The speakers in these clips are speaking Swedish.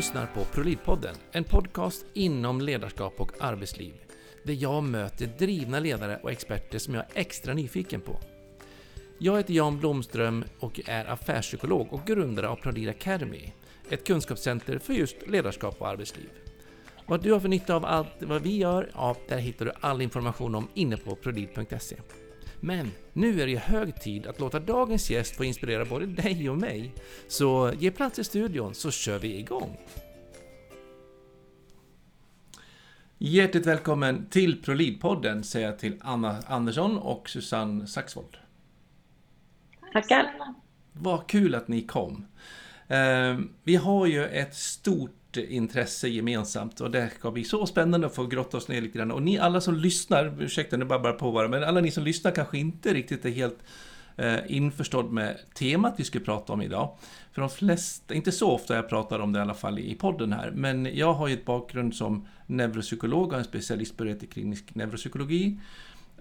lyssnar på ProLead-podden, en podcast inom ledarskap och arbetsliv. Där jag möter drivna ledare och experter som jag är extra nyfiken på. Jag heter Jan Blomström och är affärspsykolog och grundare av ProLead Academy, ett kunskapscenter för just ledarskap och arbetsliv. Vad du har för nytta av allt vad vi gör, ja, där hittar du all information om inne på prolid.se. Men nu är det hög tid att låta dagens gäst få inspirera både dig och mig. Så ge plats i studion så kör vi igång! Hjärtligt välkommen till ProLead-podden säger jag till Anna Andersson och Susanne Saxvold. Tackar! Vad kul att ni kom! Vi har ju ett stort intresse gemensamt och det ska bli så spännande att få grotta oss ner lite grann. Och ni alla som lyssnar, ursäkta nu babblar på bara, men alla ni som lyssnar kanske inte riktigt är helt eh, införstådd med temat vi ska prata om idag. För de flesta, inte så ofta jag pratar om det i alla fall i podden här, men jag har ju ett bakgrund som neuropsykolog och en specialist på klinisk neuropsykologi.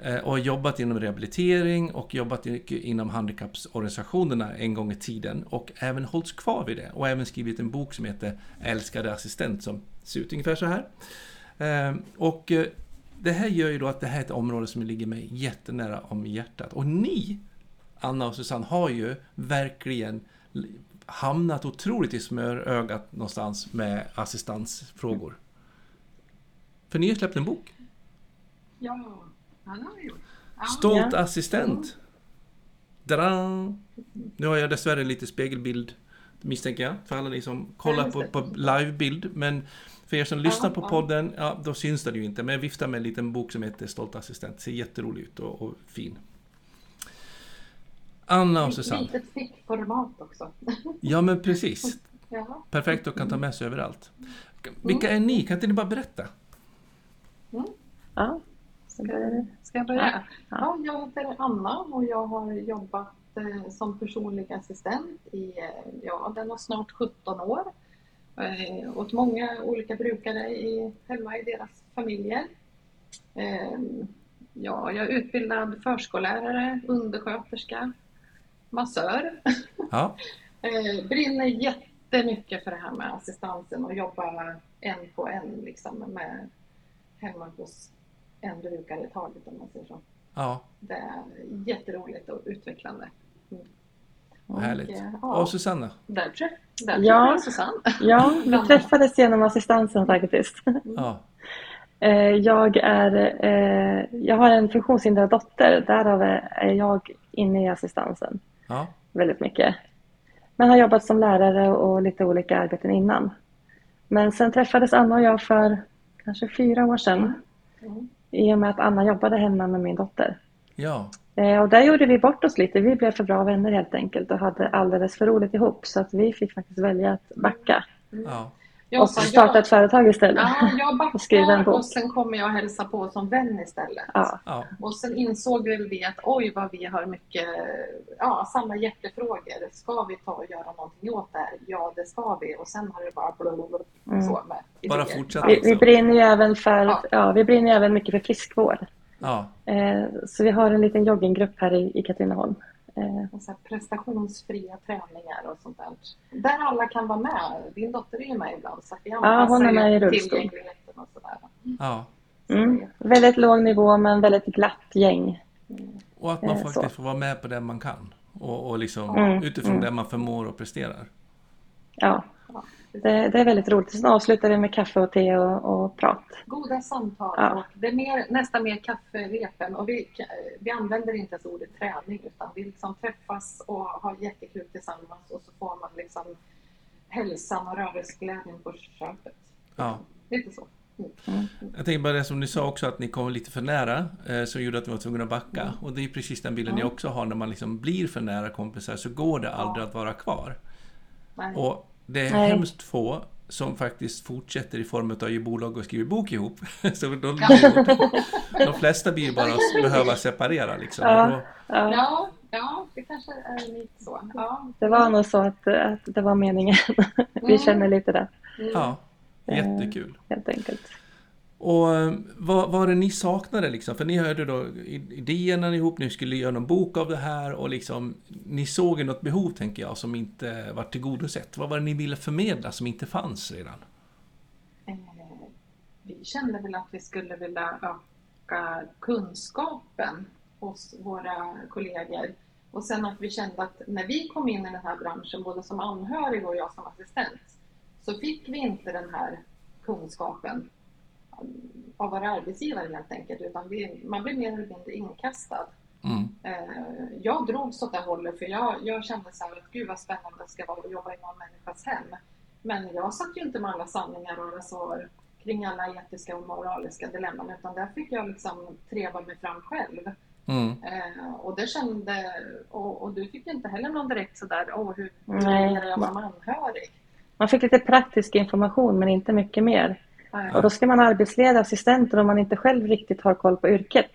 Eh, och har jobbat inom rehabilitering och jobbat inom handikappsorganisationerna en gång i tiden och även hållits kvar vid det och även skrivit en bok som heter Älskade assistent som ser ut ungefär så här. Ehm, och eh, det här gör ju då att det här är ett område som ligger mig jättenära om hjärtat. Och ni, Anna och Susanne, har ju verkligen hamnat otroligt i smörögat någonstans med assistansfrågor. För ni har släppt en bok. Ja. Ja. Stolt ja. assistent. Da Nu har jag dessvärre lite spegelbild misstänker jag, för alla ni som kollar på, på livebild. Men för er som lyssnar på podden, ja, då syns det ju inte. Men jag viftar med en liten bok som heter Stolt assistent. Ser jätterolig ut och, och fin. Anna och Susanne. Litet fickformat också. Ja, men precis. Perfekt och kan ta med sig överallt. Vilka är ni? Kan inte ni bara berätta? Mm. Ja. Ska jag börja? Ja. jag heter Anna och jag har jobbat eh, som personlig assistent i eh, ja, den var snart 17 år. Eh, åt många olika brukare i, hemma i deras familjer. Ja, jag är utbildad förskollärare, undersköterska, massör. Ja. Brinner jättemycket för det här med assistansen och jobba en på en liksom med hemma hos en brukare i taget om man säger så. Ja. Det är jätteroligt och utvecklande. Mm. Och, Härligt. Eh, ja. Och Susanna? Där, där ja. Susanne. Ja, vi träffades genom assistansen faktiskt. Ja. Eh, jag, är, eh, jag har en funktionshindrad dotter, därav är jag inne i assistansen ja. väldigt mycket. Men har jobbat som lärare och lite olika arbeten innan. Men sen träffades Anna och jag för kanske fyra år sedan. Mm i och med att Anna jobbade hemma med min dotter. Ja. Eh, och där gjorde vi bort oss lite. Vi blev för bra vänner helt enkelt och hade alldeles för roligt ihop så att vi fick faktiskt välja att backa. Ja. Jag och starta jag, ett företag istället. Ja, jag backar och, och sen kommer jag hälsa på som vän istället. Ja. Och sen insåg väl vi att oj vad vi har mycket, ja samma hjärtefrågor. Ska vi ta och göra någonting åt det här? Ja det ska vi. Och sen har det bara blablabla, mm. så med Bara fortsätta. Vi, vi brinner ju även för, ja. ja. vi brinner även mycket för friskvård. Ja. Eh, så vi har en liten jogginggrupp här i, i Katrineholm Eh, så prestationsfria träningar och sånt där. Där alla kan vara med. Din dotter är ju med ibland så vi ja, hon är med i rullstol. och sådär. Ja. Mm. Väldigt låg nivå men väldigt glatt gäng. Och att man eh, faktiskt så. får vara med på det man kan. Och, och liksom mm. utifrån mm. det man förmår och presterar. Ja. Det, det, är väldigt roligt. Sen avslutar vi med kaffe och te och, och prat. Goda samtal. Ja. Och det är mer, nästan mer kafferepen. Och vi, vi använder inte ens ordet träning utan vi liksom träffas och har jättekul tillsammans och så får man liksom hälsan och rörelseglädjen på köpet. Ja. Lite så. Mm. mm. Jag tänker bara det som ni sa också att ni kom lite för nära eh, som gjorde att ni var tvungna att backa. Mm. Och det är precis den bilden mm. ni också har när man liksom blir för nära kompisar så går det aldrig ja. att vara kvar. Nej. Och det är Nej. hemskt få som faktiskt fortsätter i form av att ge bolag och skriver bok ihop. Så de, de, de flesta blir bara att behöva separera liksom. Ja, ja. ja, det kanske är lite så. Ja. Det var nog så att, att det var meningen. Vi mm. känner lite det. Mm. Ja, jättekul. Helt enkelt. Och eh, vad var det ni saknade liksom? För ni hörde då idéerna ihop, ni skulle göra någon bok av det här och liksom ni såg något behov, tänker jag, som inte var tillgodosett. Vad var det ni ville förmedla som inte fanns redan? Eh, vi kände väl att vi skulle vilja öka kunskapen hos våra kollegor. Och sen att vi kände att när vi kom in i den här branschen, både som anhörig och jag som assistent, så fick vi inte den här kunskapen av våra arbetsgivare helt enkelt, utan vi, man blir mer eller mindre inkastad. Mm. Eh, jag drogs åt det hållet för jag, jag kände så här att gud vad spännande det ska vara att jobba i någon människas hem. Men jag satt ju inte med alla sanningar och svar kring alla etiska och moraliska dilemman utan där fick jag liksom treva mig fram själv. Mm. Eh, och det kände, och, och, du fick inte heller någon direkt sådär, åh hur fungerar jag som anhörig? Man fick lite praktisk information men inte mycket mer. Nej. Och då ska man arbetsleda assistenter om man inte själv riktigt har koll på yrket.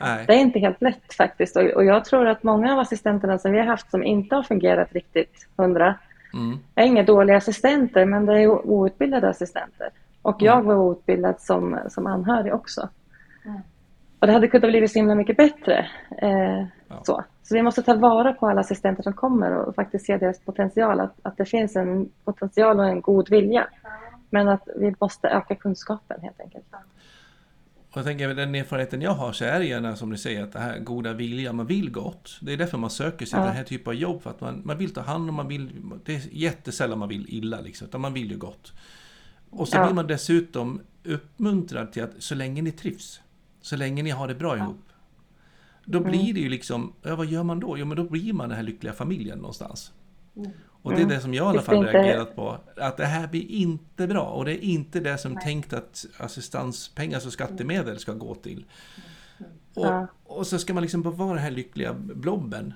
Nej. Det är inte helt lätt faktiskt. Och, och, jag tror att många av assistenterna som vi har haft som inte har fungerat riktigt hundra mm. är inga dåliga assistenter men det är outbildade assistenter. Och jag mm. var outbildad som, som anhörig också. Mm. Och det hade kunnat bli så himla mycket bättre. Eh, ja. så. så vi måste ta vara på alla assistenter som kommer och faktiskt se deras potential. Att, att det finns en potential och en god vilja. Men att vi måste öka kunskapen helt enkelt. Och jag tänker, den erfarenheten jag har så är det gärna som du säger att det här goda vilja, man vill gott. Det är därför man söker sig ja. den här typen av jobb. För att man, man vill ta hand om, man vill, det är jättesällan man vill illa liksom, utan man vill ju gott. Och så ja. blir man dessutom uppmuntrad till att så länge ni trivs, så länge ni har det bra ihop, då mm. blir det ju liksom, ja, vad gör man då? Jo men då blir man den här lyckliga familjen någonstans. Mm. Och det är mm. det som jag i alla fall reagerat på. Att det här blir inte bra och det är inte det som Nej. tänkt att assistanspengar, alltså skattemedel, ska gå till. Och, ja. och så ska man liksom bevara den här lyckliga blobben.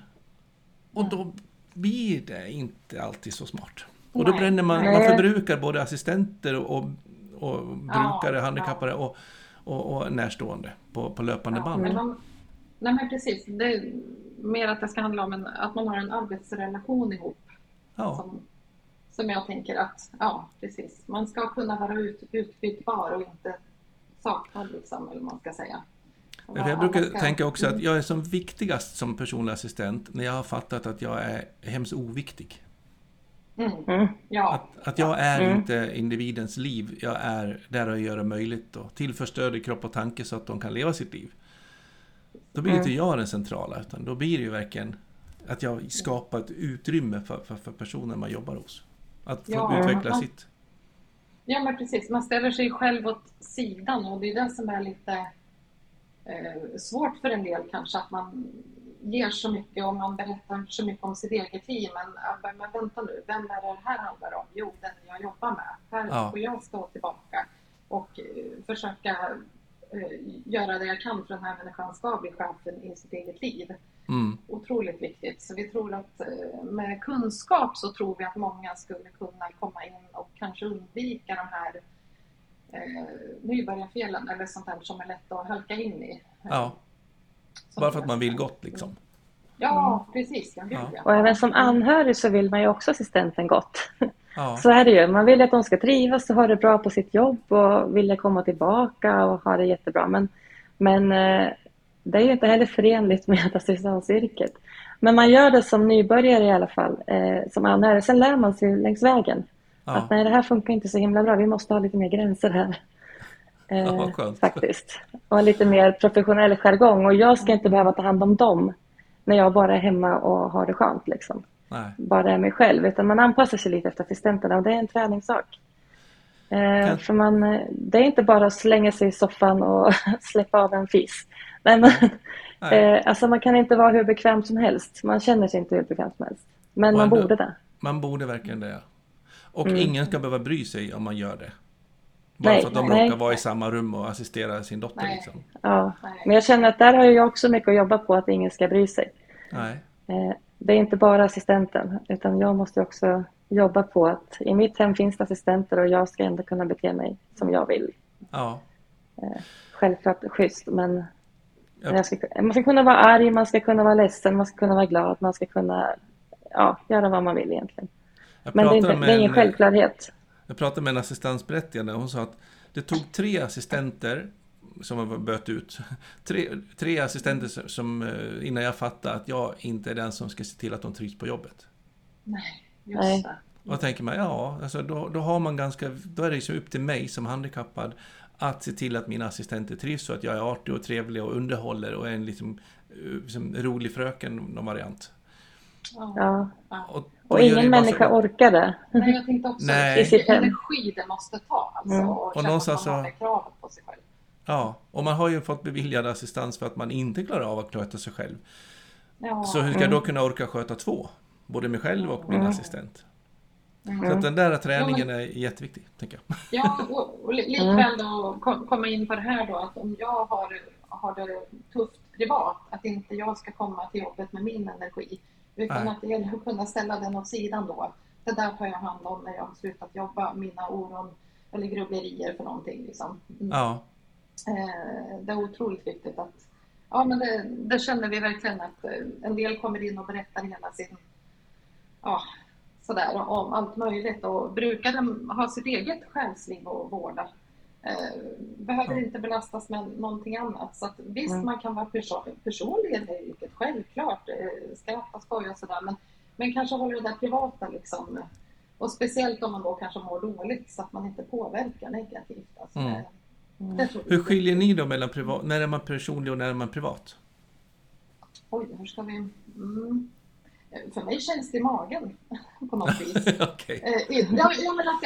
Och då blir det inte alltid så smart. Och då bränner man, man förbrukar både assistenter och, och brukare, ja, handikappade och, och, och, närstående på, på löpande ja, band. De, nej men precis, det är mer att det ska handla om en, att man har en arbetsrelation ihop Ja. Som, som jag tänker att, ja precis, man ska kunna vara ut, utbytbar och inte saknad liksom, eller man ska säga. Jag brukar ska... tänka också att jag är som viktigast som personlig assistent när jag har fattat att jag är hemskt oviktig. Mm. mm. Ja. Att, att jag är mm. inte individens liv, jag är där att göra möjligt och tillför stöd i kropp och tanke så att de kan leva sitt liv. Då blir mm. inte jag den centrala, utan då blir det ju verkligen att jag skapar ett utrymme för, för, för personer man jobbar hos. Att få ja, utveckla man, sitt. Ja men precis, man ställer sig själv åt sidan och det är det som är lite eh, svårt för en del kanske att man ger så mycket och man berättar så mycket om sitt eget liv men, men vänta nu, vem är det här handlar om? Jo, den jag jobbar med. Här ja. får jag stå tillbaka och uh, försöka uh, göra det jag kan för den här människan ska bli chefen i sitt eget liv. Mm. Otroligt viktigt. Så vi tror att eh, med kunskap så tror vi att många skulle kunna komma in och kanske undvika de här eh, nybörjarfelen eller sånt där som är lätt att halka in i. Ja. Bara för att man vill gott liksom. Ja, mm. precis. Ja, ja. Och även som anhörig så vill man ju också assistenten gott. Ja. Så är det ju. Man vill att de ska trivas och ha det bra på sitt jobb och vilja komma tillbaka och ha det jättebra. Men, men eh, det är ju inte heller förenligt med assistansyrket. Men man gör det som nybörjare i alla fall, eh, som anhörig. Sen lär man sig längs vägen. Ja. Att nej, det här funkar inte så himla bra. Vi måste ha lite mer gränser här. Eh, ja, faktiskt. Och lite mer professionell jargong. Och jag ska inte behöva ta hand om dem när jag bara är hemma och har det skönt. Liksom. Nej. Bara är mig själv. Utan man anpassar sig lite efter assistenterna och det är en träningssak. Eh, kan... För man, eh, det är inte bara att slänga sig i soffan och släppa av en fis. Nej, men, eh, alltså man kan inte vara hur bekväm som helst. Man känner sig inte hur bekväm som helst. Men man borde det. Man borde verkligen det. Och mm. ingen ska behöva bry sig om man gör det. Bara nej, för att de nej. råkar vara i samma rum och assistera sin dotter. Liksom. Ja, men jag känner att där har jag också mycket att jobba på att ingen ska bry sig. Nej. Det är inte bara assistenten utan jag måste också jobba på att i mitt hem finns det assistenter och jag ska ändå kunna bete mig som jag vill. Ja. Eh, självklart schysst men Ja. Ska, man ska kunna vara arg, man ska kunna vara ledsen, man ska kunna vara glad, man ska kunna ja, göra vad man vill egentligen. Men det är, inte, det är ingen självklarhet. Jag pratade med en assistansberättigande och hon sa att Det tog tre assistenter som har böt ut. Tre, tre assistenter som, eh, innan jag fattade att jag inte är den som ska se till att de trivs på jobbet. Nej, just det. Och då tänker man, ja, alltså då, då har man ganska, då är det liksom upp till mig som handikappad att se till att mina assistenter trivs och att jag är artig och trevlig och underhåller och är en liksom, liksom rolig fröken, någon variant. Ja. Och, och ingen människa så... orkar det. Nej, jag tänkte också Nej. vilken energi det måste ta. Alltså, mm. och, och någonstans så... kravet på sig själv. Ja, och man har ju fått beviljad assistans för att man inte klarar av att sköta sig själv. Ja. Så hur ska jag då kunna orka sköta två? Både mig själv och min mm. assistent. Mm. Så att den där träningen är jätteviktig, tänker jag. Ja, och, och likväl då komma in på det här då att om jag har, har det tufft privat, att inte jag ska komma till jobbet med min energi. Utan Nej. att det gäller att kunna ställa den åt sidan då. Det där tar jag hand om när jag har slutat jobba, mina oron eller grubblerier för någonting. Liksom. Mm. Ja. Eh, det är otroligt viktigt att Ja, men det, det, känner vi verkligen att eh, en del kommer in och berättar hela sin, ja, sådär om allt möjligt och brukaren har sitt eget själsliv att vårda. Eh, behöver inte belastas med någonting annat. Så att, visst, mm. man kan vara person, personlig i det yrket, självklart. Eh, skratta, skoja och sådär. Men, men kanske hålla det där privata liksom. Och speciellt om man då kanske mår dåligt så att man inte påverkar negativt. Alltså, mm. Mm. Hur skiljer ni då mellan privat, när är man personlig och när är man privat? Oj, hur ska vi... Mm. För mig känns det i magen på något vis. okay. Eh, att,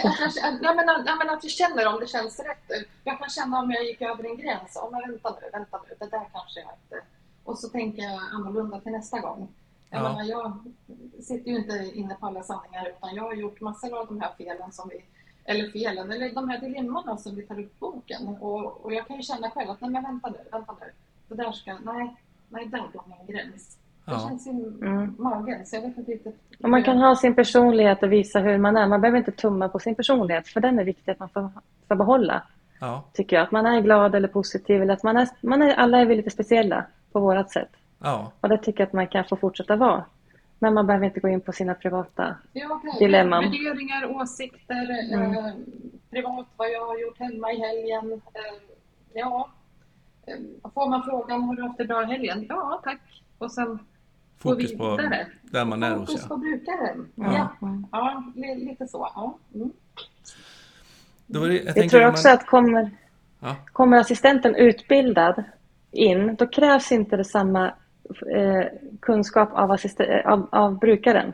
att, jag, ja, men, ja, men att jag känner om det känns rätt. Jag kan känna om jag gick över en gräns. Oh, men vänta nu, vänta nu, det där kanske jag inte... Och så tänker jag annorlunda till nästa gång. Jag, ja. menar, jag sitter ju inte inne på alla sanningar utan jag har gjort massor av de här felen som vi eller felen, eller de här dilemmana som vi tar upp i boken. Och, och jag kan ju känna själv att nej men vänta nu, vänta nu. Det där ska, nej, nej där går min gräns. Det ja. känns i mm. magen, så jag vet inte riktigt. Och man kan ha sin personlighet och visa hur man är. Man behöver inte tumma på sin personlighet, för den är viktig att man får, får behålla. Ja. Tycker jag. Att man är glad eller positiv, eller att man är, man är, alla är vi lite speciella på vårt sätt. Ja. Och det tycker jag att man kan få fortsätta vara. Men man behöver inte gå in på sina privata ja, okay. dilemman. Värderingar, åsikter, mm. eh, privat, vad jag har gjort hemma i helgen. Eh, ja, eh, får man frågan, har du haft det bra i helgen? Ja, tack. Och sen Fokus på där man är hos Fokus på brukaren. Ja, ja. ja lite så. Ja. Mm. Det, jag, jag tror också man... att kommer, ja. kommer assistenten utbildad in, då krävs inte detsamma eh, kunskap av, assist- av, av brukaren.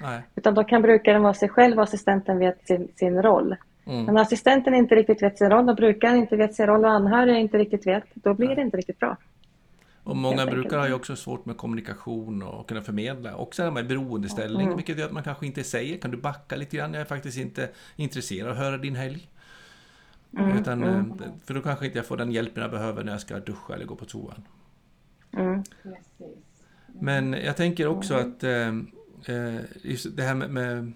Nej. Utan då kan brukaren vara sig själv och assistenten vet sin, sin roll. Mm. Men assistenten inte riktigt vet sin roll och brukaren inte vet sin roll och anhöriga inte riktigt vet, då blir Nej. det inte riktigt bra. Och många brukare har ju också svårt med kommunikation och kunna förmedla. När man är beroendeställning, mm. vilket gör att man kanske inte säger Kan du backa lite grann? Jag är faktiskt inte intresserad av att höra din helg. Mm. Utan, mm. Eh, för då kanske inte jag får den hjälpen jag behöver när jag ska duscha eller gå på toan. Mm. Men jag tänker också att eh, eh det här med, med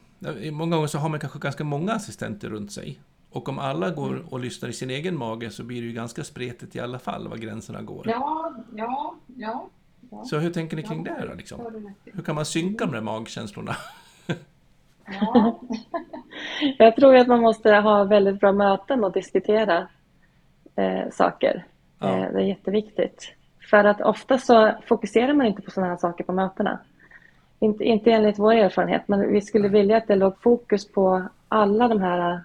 Många gånger så har man kanske ganska många assistenter runt sig. Och om alla går mm. och lyssnar i sin egen mage så blir det ju ganska spretigt i alla fall var gränserna går. Ja, ja, ja. ja. Så hur tänker ni kring ja, det då? Liksom? Hur kan man synka de där magkänslorna? Ja. Jag tror att man måste ha väldigt bra möten och diskutera eh, saker. Ja. Eh, det är jätteviktigt. För att ofta så fokuserar man inte på sådana här saker på mötena. Inte, inte enligt vår erfarenhet, men vi skulle vilja att det låg fokus på alla de här,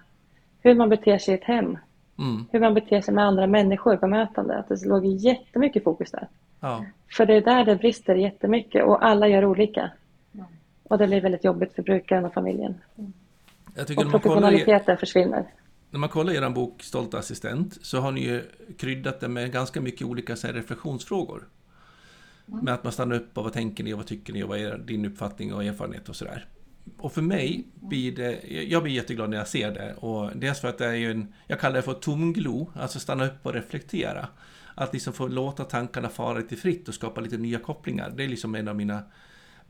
hur man beter sig i ett hem. Mm. Hur man beter sig med andra människor, bemötande. Att det låg jättemycket fokus där. Ja. För det är där det brister jättemycket och alla gör olika. Och det blir väldigt jobbigt för brukaren och familjen. Mm. och professionaliteten försvinner när man kollar er bok Stolt assistent så har ni ju kryddat det med ganska mycket olika så här, reflektionsfrågor. Mm. Med att man stannar upp och vad tänker ni och vad tycker ni och vad är din uppfattning och erfarenhet och sådär. Och för mig blir det, jag blir jätteglad när jag ser det. Och dels för att det är ju en, jag kallar det för tomglo, alltså stanna upp och reflektera. Att liksom få låta tankarna fara lite fritt och skapa lite nya kopplingar. Det är liksom en av mina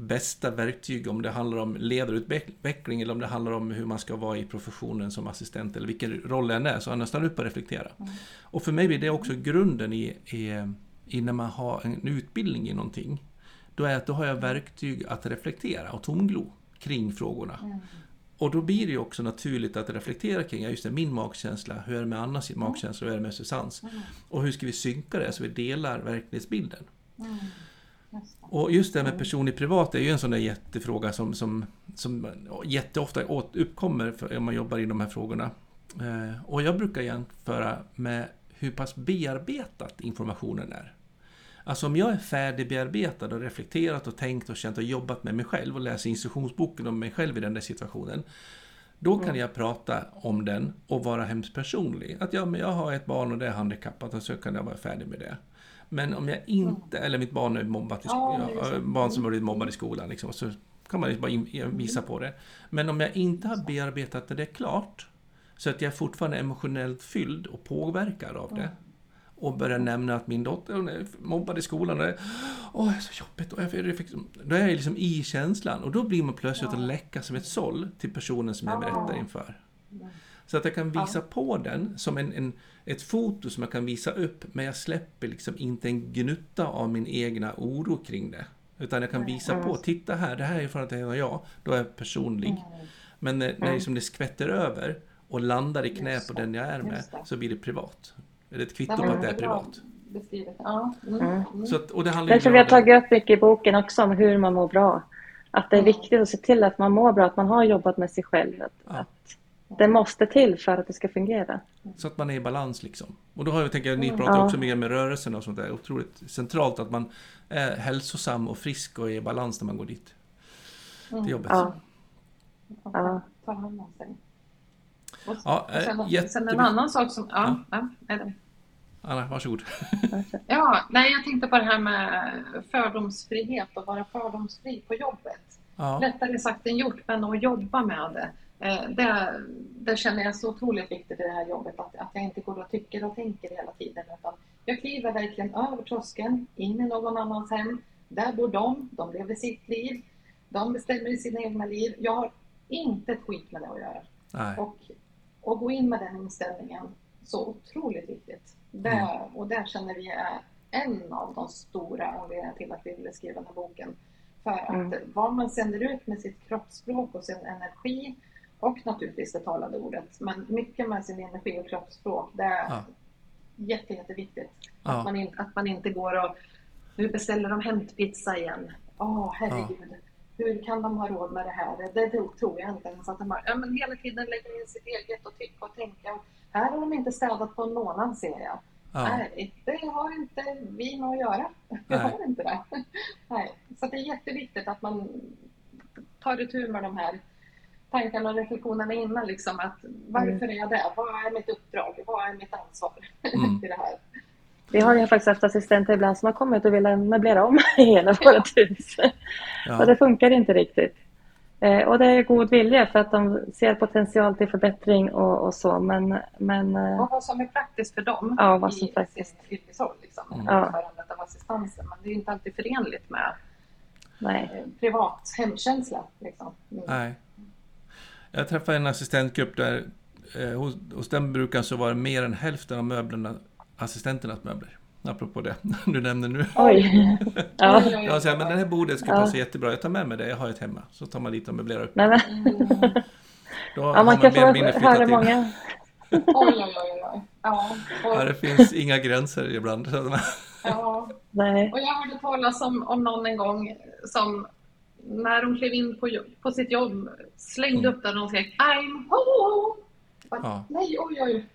bästa verktyg om det handlar om ledarutveckling eller om det handlar om hur man ska vara i professionen som assistent eller vilken roll det än är, så han stannar upp och reflektera. Mm. Och för mig blir det också grunden i, i, i, när man har en utbildning i någonting. Då är att då har jag verktyg att reflektera och tomglo kring frågorna. Mm. och då blir det ju också naturligt att reflektera kring, just det, min magkänsla, hur är det med Annas mm. magkänsla, hur är det med Susannes? Mm. Och hur ska vi synka det så vi delar verklighetsbilden? Mm. Just och just det med personlig privat är ju en sån där jättefråga som, som, som jätteofta uppkommer om man jobbar i de här frågorna. Eh, och jag brukar jämföra med hur pass bearbetat informationen är. Alltså om jag är färdigbearbetad och reflekterat och tänkt och känt och jobbat med mig själv och läser instruktionsboken om mig själv i den där situationen. Då kan jag prata om den och vara hemskt personlig. Att ja, men jag har ett barn och det är handikappat och så kan jag vara färdig med det. Men om jag inte, eller mitt barn är mobbat i skolan, ja, barn som har blivit mobbade i skolan, liksom, så kan man bara visa på det. Men om jag inte har bearbetat det, är klart, så att jag är fortfarande emotionellt fylld och påverkad av det, och börjar nämna att min dotter hon är mobbad i skolan. Och det, Åh, det är så jobbigt. Och jag fick, då är jag liksom i känslan och då blir man plötsligt ja. att läcka som ett såll till personen som jag berättar inför. Så att jag kan visa ja. på den som en, en, ett foto som jag kan visa upp, men jag släpper liksom inte en gnutta av min egna oro kring det. Utan jag kan visa på, titta här, det här är för att det är jag, då är jag personlig. Men när, när liksom det skvätter över och landar i knä på den jag är med, så blir det privat. Är det ett kvitto på att det är privat? Ja. Mm. Mm. Så att, och det handlar Därför vi har tagit upp mycket i boken också om hur man mår bra. Att det är viktigt att se till att man mår bra, att man har jobbat med sig själv. Att, ja. att det måste till för att det ska fungera. Så att man är i balans liksom. Och då har jag, tänker ni mm. pratar ja. också mer med rörelsen och sånt där. Otroligt centralt att man är hälsosam och frisk och är i balans när man går dit. Till mm. jobbet. Ja. ja. Ta hand om sig. Och ja, och sen, jätte... sen en annan sak som... Ja, ja. ja. Anna, varsågod. ja, nej, jag tänkte på det här med fördomsfrihet och vara fördomsfri på jobbet. Ja. Lättare sagt än gjort, men att jobba med det. Eh, det, det känner jag så otroligt viktigt i det här jobbet, att, att jag inte går och tycker och tänker hela tiden. Utan jag kliver verkligen över tröskeln, in i någon annans hem. Där bor de, de lever sitt liv, de bestämmer i sina egna liv. Jag har inte ett skit med det att göra. Nej. Och och gå in med den inställningen, så otroligt viktigt. Det, mm. Och det känner vi är en av de stora anledningarna till att vi ville skriva den här boken. För att mm. vad man sänder ut med sitt kroppsspråk och sin energi och naturligtvis det talade ordet, men mycket med sin energi och kroppsspråk, det är ja. jätte, jätteviktigt. Ja. Att, man in, att man inte går och nu beställer de hämtpizza igen. Åh, oh, herregud. Ja hur kan de ha råd med det här? Det tror jag inte ens att de har. Ja, men hela tiden lägger in sitt eget och tycka och tänka. Här har de inte städat på en månad ser jag. Ja. Nej, det har inte vi med att göra. Vi har inte det. Nej. Så det är jätteviktigt att man tar itu med de här tankarna och reflektionerna innan. Liksom, att varför mm. är jag där? Vad är mitt uppdrag? Vad är mitt ansvar mm. i det här? Vi har ju faktiskt haft assistenter ibland som har kommit och velat möblera om hela vårt hus. Ja. Och det funkar inte riktigt. Eh, och det är god vilja för att de ser potential till förbättring och, och så. Men, men, eh, och vad som är praktiskt för dem ja, vad som i faktiskt. sin yrkesroll. Liksom, mm. ja. av assistansen. Men det är ju inte alltid förenligt med Nej. Eh, privat hemkänsla. Liksom. Mm. Nej. Jag träffade en assistentgrupp där eh, hos, hos den brukaren så var det mer än hälften av möblerna assistenternas möbler. Apropå det du nämner nu. Oj! Ja. Jag säger, men det här bordet ska ja. passa jättebra. Jag tar med mig det, jag har ett hemma. Så tar man dit och möblerar upp. Nej, men. Då ja, man kan få höra många. Oj, oj, oj, oj. Ja, och... ja, det finns inga gränser ibland. ja. Nej. Och jag hörde talas om, om någon en gång som när de klev in på, på sitt jobb slängde mm. upp den och skrek I'm home! Ja. Nej, oj, oj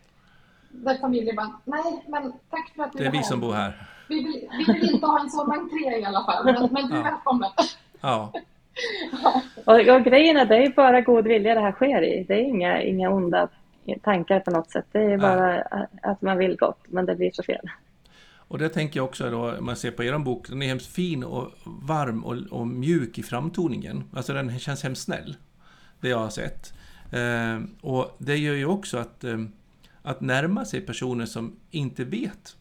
där familjen bara, nej men tack för att du är här. Det är vi som bor här. Vi vill, vi vill inte ha en sån entré i alla fall, men, men du är ja. välkommen. Ja. och, och grejen är, det är bara god vilja det här sker i. Det är inga, inga onda tankar på något sätt. Det är bara nej. att man vill gott, men det blir så fel. Och det tänker jag också då, man ser på er bok, den är hemskt fin och varm och, och mjuk i framtoningen. Alltså den känns hemskt snäll, det jag har sett. Eh, och det gör ju också att eh, att närma sig personer som inte vet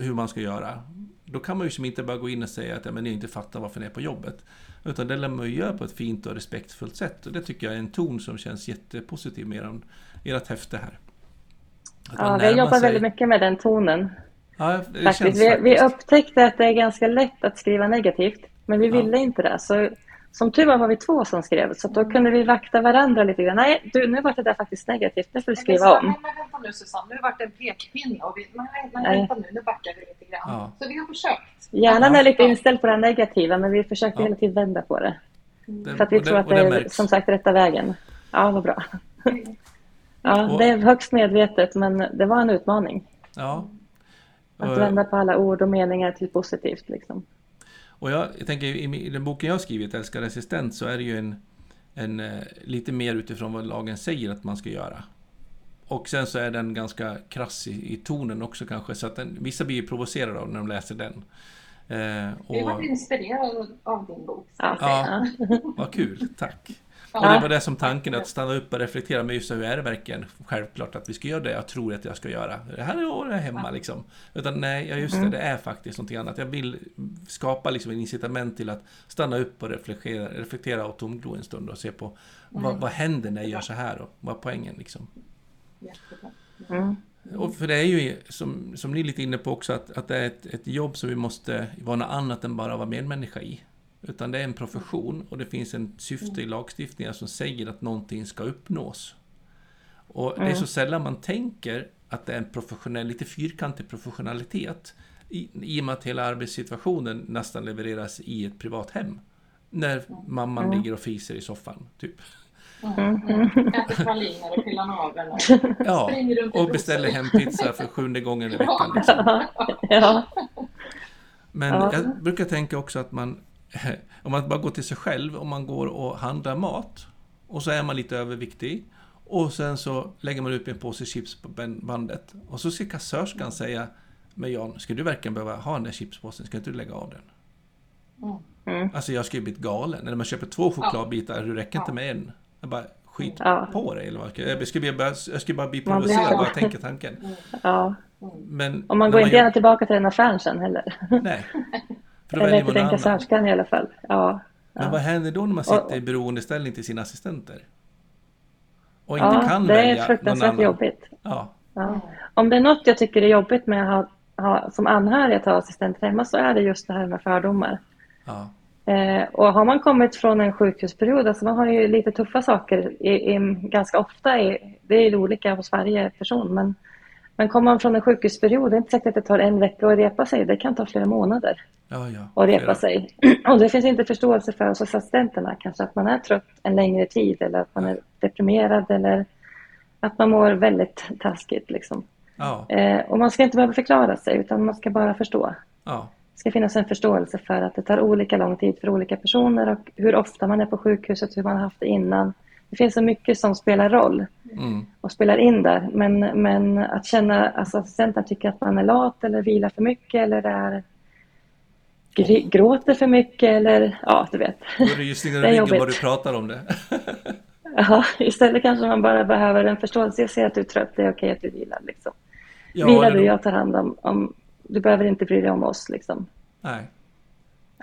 hur man ska göra. Då kan man ju som inte bara gå in och säga att ja, men ni inte fattar varför ni är på jobbet. Utan det lär man ju göra på ett fint och respektfullt sätt. Och det tycker jag är en ton som känns jättepositiv med ert häfte här. ja, vi jobbar sig... väldigt mycket med den tonen. Ja, det faktiskt. Vi, vi, upptäckte att det är ganska lätt att skriva negativt, men vi ville ja. inte det. Så som tur var var vi två som skrev, så då kunde vi vakta varandra lite grann. Nej, du, nu var det där faktiskt negativt, nu får du skriva om. Nej, men vänta nu Susanne, nu vart det en pekpinne och vi, nej, vänta nu, nu backar vi lite grann. Ja. Så vi har försökt. Hjärnan är lite inställd på det negativa, men vi försöker ja. hela tiden vända på det. Mm. För att vi det, tror att det, det är märks. som sagt rätta vägen. Ja, vad bra. Mm. Ja, det är högst medvetet, men det var en utmaning. Ja. Att vända på alla ord och meningar till positivt. Liksom. Och jag, jag tänker i den boken jag har skrivit, Älskar resistent, så är det ju en, en eh, lite mer utifrån vad lagen säger att man ska göra. Och sen så är den ganska krass i, i tonen också kanske, så att den, vissa blir provocerade av när de läser den. Eh, och... Vi var inspirerade av din bok. Ja, vad kul, tack. Och det var det som tanken, att stanna upp och reflektera. Men just hur är det verkligen självklart att vi ska göra det jag tror att jag ska göra? Det här är jag hemma liksom. Utan nej, ja, just det, mm. det är faktiskt någonting annat. Jag vill skapa liksom en incitament till att stanna upp och reflektera, reflektera och tomglo en stund och se på vad, vad händer när jag gör så här och vad är poängen liksom. Mm. Och för det är ju, som, som ni är lite inne på också, att, att det är ett, ett jobb som vi måste vara något annat än bara vara medmänniska i. Utan det är en profession och det finns en syfte i lagstiftningen som säger att någonting ska uppnås. Och det är så sällan man tänker att det är en professionell, lite fyrkantig professionalitet i, i och med att hela arbetssituationen nästan levereras i ett privat hem. När mamman mm. ligger och fiser i soffan, typ. Mm. Äter praliner och pillar naveln och ja, och beställer hem pizza för sjunde gången i veckan. Liksom. Ja. Men ja. jag brukar tänka också att man om man bara går till sig själv, om man går och handlar mat och så är man lite överviktig och sen så lägger man upp en påse chips på bandet och så ska kassörskan säga Men Jan, ska du verkligen behöva ha den där chipspåsen? Ska inte du lägga av den? Mm. Alltså jag skulle blivit galen. När man köper två chokladbitar, det räcker inte med en. Jag bara, skit ja. på dig eller vad jag skulle bara, jag skulle bara bli provocerad bara jag tänker tanken. Ja. Men, och man går inte gärna tillbaka till den affären sen heller. Nej. Eller till den kassörskan i alla fall. Ja. Men ja. vad händer då när man sitter i beroendeställning till sina assistenter? Och inte ja, kan det välja är fruktansvärt jobbigt. Ja. ja. Om det är något jag tycker är jobbigt med att ha, ha, som anhörig att ha assistent hemma så är det just det här med fördomar. Ja. Eh, och har man kommit från en sjukhusperiod, alltså man har ju lite tuffa saker i, i, ganska ofta, i, det är olika hos varje person, men, men kommer man från en sjukhusperiod, det är inte säkert att det tar en vecka att repa sig, det kan ta flera månader ja, ja. och repa sig. Och det finns inte förståelse för hos assistenterna kanske att man är trött en längre tid eller att man är deprimerad eller att man mår väldigt taskigt. Liksom. Eh, och man ska inte behöva förklara sig utan man ska bara förstå. Det ska finnas en förståelse för att det tar olika lång tid för olika personer och hur ofta man är på sjukhuset, hur man har haft det innan. Det finns så mycket som spelar roll mm. och spelar in där. Men, men att känna att alltså, assistenten tycker att man är lat eller vilar för mycket eller är gråter för mycket eller ja, du vet. Då är det just i ryggen vad du pratar om det. ja, istället kanske man bara behöver en förståelse. Jag ser att du är trött, det är okej att du vilar. Liksom. Ja, Vila du, jag tar hand om, om, Du behöver inte bry dig om oss. Liksom. Nej.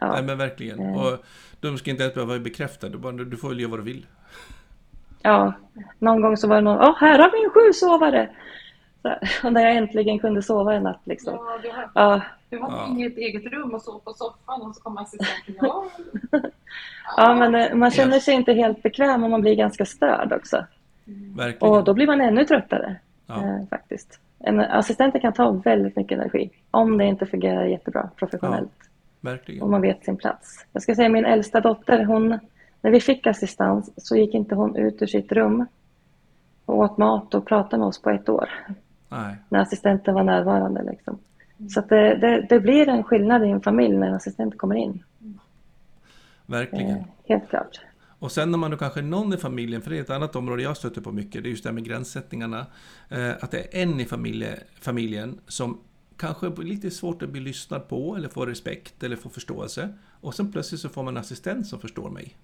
Ja. Nej, men verkligen. Eh. Och de ska inte ens behöva bekräfta, du, bara, du får väl göra vad du vill. Ja, någon gång så var det någon, åh, här har vi en sjusovare! Och när jag äntligen kunde sova en natt liksom. Ja, du hade, ja. du hade ja. inget eget rum och sov på soffan och så kom assistenten. Ja. ja, men eh, man känner sig inte helt bekväm och man blir ganska störd också. Verkligen. Och då blir man ännu tröttare ja. eh, faktiskt. En assistent kan ta väldigt mycket energi om det inte fungerar jättebra professionellt. Ja, verkligen. Om man vet sin plats. Jag ska säga min äldsta dotter, hon, när vi fick assistans så gick inte hon ut ur sitt rum och åt mat och pratade med oss på ett år. Nej. När assistenten var närvarande. Liksom. Så det, det, det, blir en skillnad i en familj när en assistent kommer in. Verkligen. Eh, helt klart. Och sen när man då kanske är någon i familjen, för det är ett annat område jag stöter på mycket, det är just det här med gränssättningarna. Eh, att det är en i familje, familjen som kanske är lite svårt att bli lyssnad på eller få respekt eller få förståelse. Och sen plötsligt så får man en assistent som förstår mig.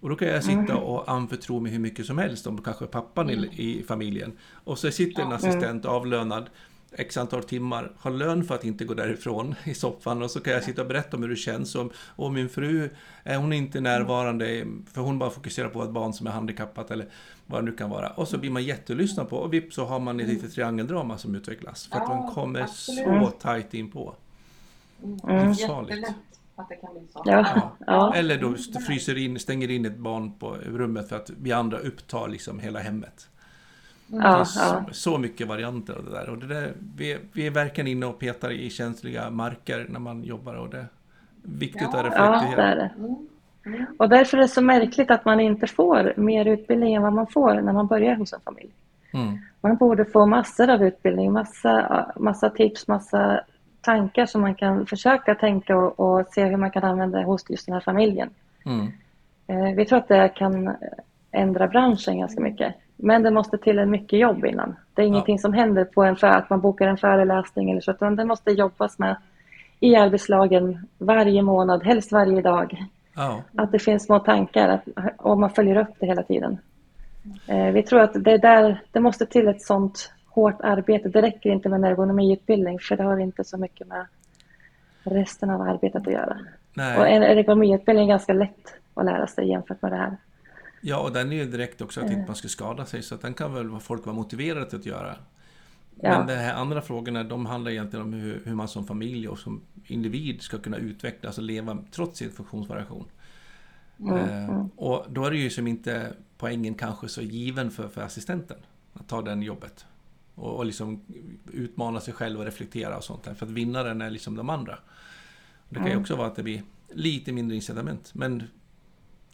Och då kan jag sitta mm. och anförtro mig hur mycket som helst om kanske pappan mm. i, i, familjen. Och så sitter en assistent avlönad x antal timmar, har lön för att inte gå därifrån i soffan och så kan jag sitta och berätta om hur det känns. Och, och min fru, är hon inte närvarande för hon bara fokuserar på ett barn som är handikappat eller vad det nu kan vara. Och så blir man jättelyssnad på och vips så har man ett litet triangeldrama som utvecklas. För att man kommer så tajt in på. Mm. Livsfarligt. Att det kan bli så. Ja. ja. Eller då fryser in, stänger in ett barn på rummet för att vi andra upptar liksom hela hemmet. Mm. Ja. så mycket varianter av det där. Och det där vi, vi är verkligen inne och petar i känsliga marker när man jobbar och det är viktigt ja. att reflektera. Ja, det är det. Mm. Mm. Och därför är det så märkligt att man inte får mer utbildning än vad man får när man börjar hos en familj. Mm. Man borde få massor av utbildning, massa, massa tips, massa tankar som man kan försöka tänka och, och se hur man kan använda hos just den här familjen. Mm. Eh, vi tror att det kan ändra branschen ganska mycket. Men det måste till en mycket jobb innan. Det är ingenting ja. som händer på en för att man bokar en föreläsning eller så, utan det måste jobbas med i arbetslagen varje månad, helst varje dag. Ja. Att det finns små tankar att, och man följer upp det hela tiden. Eh, vi tror att det, där, det måste till ett sånt hårt arbete. Det räcker inte med en ergonomiutbildning för det har inte så mycket med resten av arbetet att göra. Nej. Och en ergonomiutbildning är ganska lätt att lära sig jämfört med det här. Ja, och den är ju direkt också att inte man ska skada sig, så den kan väl folk vara motiverade till att göra. Ja. Men de här andra frågorna, de handlar egentligen om hur, hur, man som familj och som individ ska kunna utvecklas och leva trots sin funktionsvariation. Mm, eh, mm. Och då är det ju som inte poängen kanske så given för, för assistenten att ta den jobbet. Och, och liksom utmana sig själv och reflektera och sånt där. För att vinnaren är liksom de andra. Det kan ju också vara att det blir lite mindre incitament. Men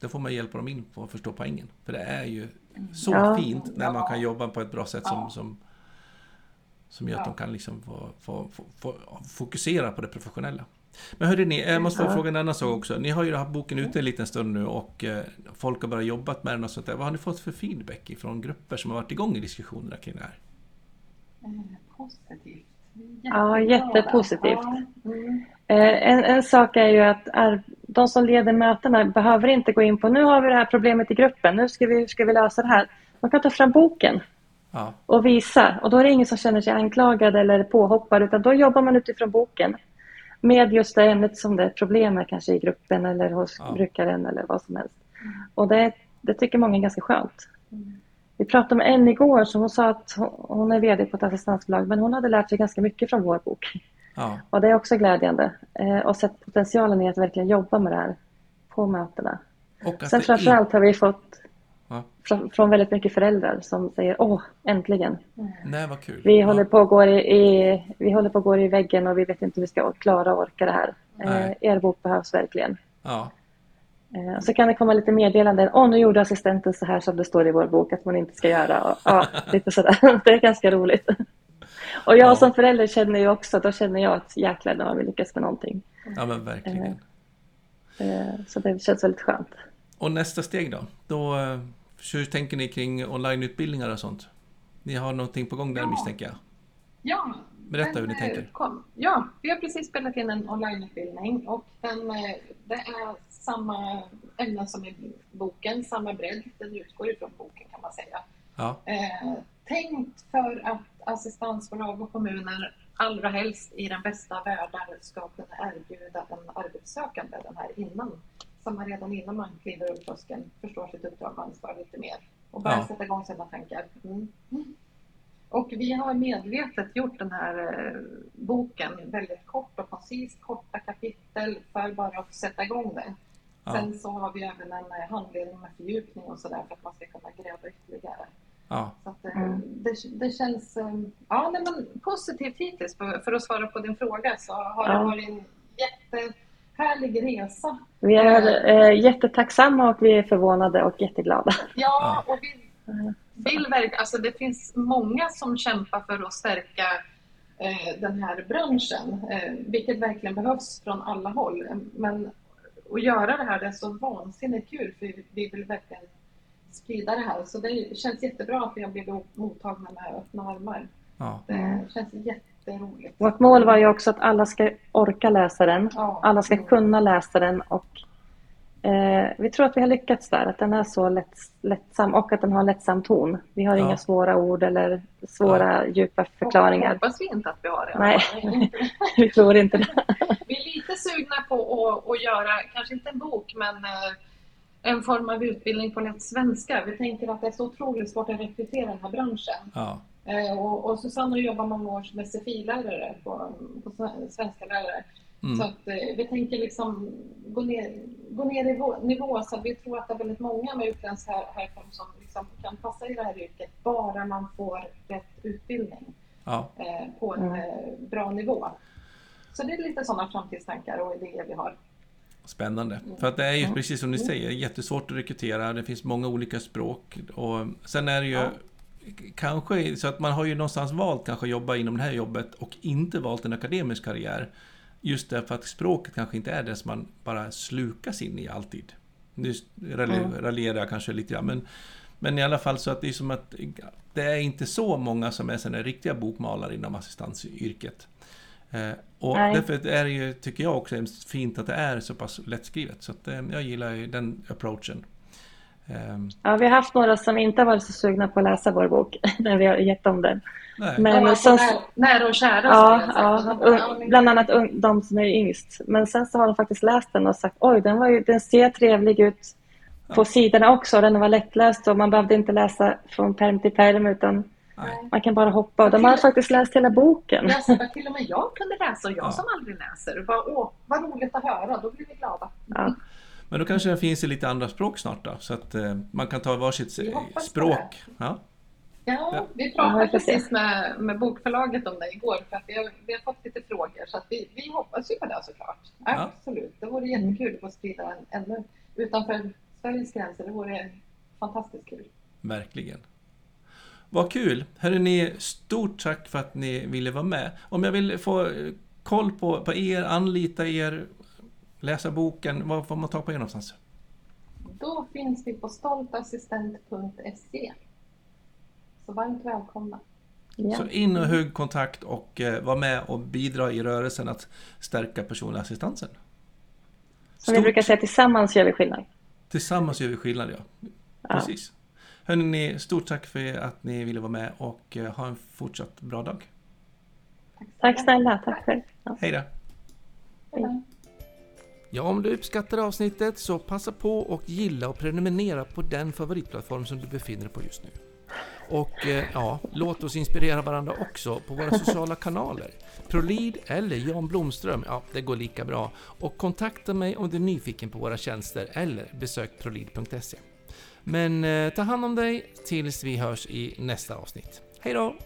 då får man hjälpa dem in på att förstå poängen. För det är ju så ja. fint när man kan jobba på ett bra sätt som, som, som gör att de kan liksom få, få, få, fokusera på det professionella. Men hörde ni, jag måste fråga en annan sak också. Ni har ju haft boken ute en liten stund nu och eh, folk har bara jobbat med den och sånt där. Vad har ni fått för feedback ifrån grupper som har varit igång i diskussionerna kring det här? Positivt. Ja, jättepositivt. Mm. Eh, en, en sak är ju att är, de som leder mötena behöver inte gå in på nu har vi det här problemet i gruppen, nu ska vi, ska vi lösa det här. Man kan ta fram boken ja. och visa och då är det ingen som känner sig anklagad eller påhoppad utan då jobbar man utifrån boken med just det ämnet som det är problemet kanske i gruppen eller hos ja. brukaren eller vad som helst. Och det, det tycker många är ganska skönt. Mm. Vi pratade med en igår som hon sa att hon är VD på ett assistansbolag men hon hade lärt sig ganska mycket från vår bok. Ja. Och det är också glädjande. Eh, och sett potentialen i att verkligen jobba med det här på mötena. Sen framförallt har vi fått ja. från, väldigt mycket föräldrar som säger åh, äntligen. Nej, vad kul. Vi, ja. håller på att gå i, i, vi håller på att gå i väggen och vi vet inte hur vi ska klara och orka det här. Eh, er bok behövs verkligen. Ja. Eh, så kan det komma lite meddelanden. Åh, nu gjorde assistenten så här som det står i vår bok att man inte ska göra. Ja, lite sådär. Det är ganska roligt. Och jag ja. som förälder känner ju också, då känner jag att jäklar när vi lyckas med någonting. Ja men verkligen. Eh, eh, så det känns väldigt skönt. Och nästa steg då? då hur tänker ni kring onlineutbildningar och sånt? Ni har någonting på gång där ja. misstänker jag? Ja. Berätta hur ni tänker. Kom. Ja, vi har precis spelat in en onlineutbildning och den, det är samma ämnen som i boken, samma bredd. Den utgår ifrån boken kan man säga. Ja. Eh, tänkt för att assistansbolag och kommuner allra helst i den bästa världen ska kunna erbjuda en arbetssökande den här innan. Så man redan innan man kliver upp tröskeln förstår sitt uppdrag och ansvar lite mer och börjar ja. sätta igång sina tankar. Mm. Och vi har medvetet gjort den här eh, boken väldigt kort och koncist, korta kapitel för bara att sätta igång det. Ja. Sen så har vi även en eh, handledning med fördjupning och sådär för att man ska kunna gräva ytterligare. Ja. Så att, eh, mm. det, det, känns ja, nej, men positivt hittills. För, för att svara på din fråga så har ja. det varit en jättehärlig resa. Vi är äh, jättetacksamma och vi är förvånade och jätteglada. Ja, och vi vill verkligen, alltså det finns många som kämpar för att stärka eh, den här branschen, eh, vilket verkligen behövs från alla håll. Men att göra det här det är så vansinnigt kul för vi vill verkligen sprida det här. Så det känns jättebra att vi har blivit mottagna med öppna armar. Ja. Det känns jätteroligt. Vårt mål var ju också att alla ska orka läsa den. Ja. Alla ska kunna läsa den och eh, vi tror att vi har lyckats där. Att den är så lätt, lättsam och att den har en lättsam ton. Vi har ja. inga svåra ord eller svåra djupa förklaringar. hoppas vi inte att vi har det. Nej, vi tror inte det. Vi är lite sugna på att, att göra, kanske inte en bok, men eh, en form av utbildning på lätt svenska. Vi tänker att det är så otroligt svårt att rekrytera den här branschen. Ja. Eh, och, och Susanne jobbar många år som SFI-lärare på, på svenska lärare. Mm. Så att eh, vi tänker liksom gå ner, gå ner i nivå så att vi tror att det är väldigt många med utländsk här, härkomst som liksom kan passa i det här yrket bara man får rätt utbildning ja. eh, på en mm. Bra nivå. Så det är lite sådana framtidstankar och idéer vi har. Spännande. Mm. För att det är ju precis som ni mm. säger, jättesvårt att rekrytera. Det finns många olika språk. Och sen är det ju ja. kanske så att man har ju någonstans valt kanske att jobba inom det här jobbet och inte valt en akademisk karriär. Just därför att språket kanske inte är det som man bara slukas in i alltid. Nu raljerar jag kanske lite grann, men, men i alla fall så att det är som att det är inte så många som är sådana riktiga bokmalare inom assistansyrket. Eh, och Nej. därför är det ju, tycker jag också, fint att det är så pass lättskrivet. Så att, eh, jag gillar ju den approachen. Ehm. Ja, vi har haft några som inte varit så sugna på att läsa vår bok när vi har gett dem den. Nej. Men ja, som, nära och kära. Ja, ja, bland annat de som är yngst. Men sen så har de faktiskt läst den och sagt oj, den, var ju, den ser trevlig ut på ja. sidorna också. Den var lättläst och man behövde inte läsa från perm till perm utan Nej. Man kan bara hoppa. De har faktiskt läst hela boken. Läsa vad till och med jag kunde läsa och jag ja. som aldrig läser. Bara, åh, vad roligt att höra, då blir vi glada. Ja. Men då kanske den finns i lite andra språk snart då, så att eh, man kan ta varsitt språk. Ja. Ja, vi pratade precis med, med bokförlaget om det igår för att vi har, vi har fått lite frågor så att vi, vi hoppas ju på det såklart. Absolut, det vore jättekul att få sprida en ännu utanför Sveriges gränser. Det vore fantastiskt kul. Verkligen. Vad kul! Hörru ni, stort tack för att ni ville vara med. Om jag vill få koll på, på er, anlita er, läsa boken, var får man ta på er någonstans? Då finns vi på stoltassistent.se. Så varmt välkomna. Ja. Så in och hugg kontakt och eh, var med och bidra i rörelsen att stärka personlig assistansen. Som vi brukar säga, tillsammans gör vi skillnad. Tillsammans gör vi skillnad, ja. Precis. Hörrni, stort tack för att ni ville vara med och eh, ha en fortsatt bra dag. Tack snälla, tack själv. Ja. Hej då. Hej. Ja, om du uppskattar avsnittet så passa på och gilla och prenumerera på den favoritplattform som du befinner dig på just nu. Och eh, ja, låt oss inspirera varandra också på våra sociala kanaler. Prolid eller Jan Blomström, ja det går lika bra. Och kontakta mig om du är nyfiken på våra tjänster eller besök prolid.se. Men eh, ta hand om dig tills vi hörs i nästa avsnitt. Hej då!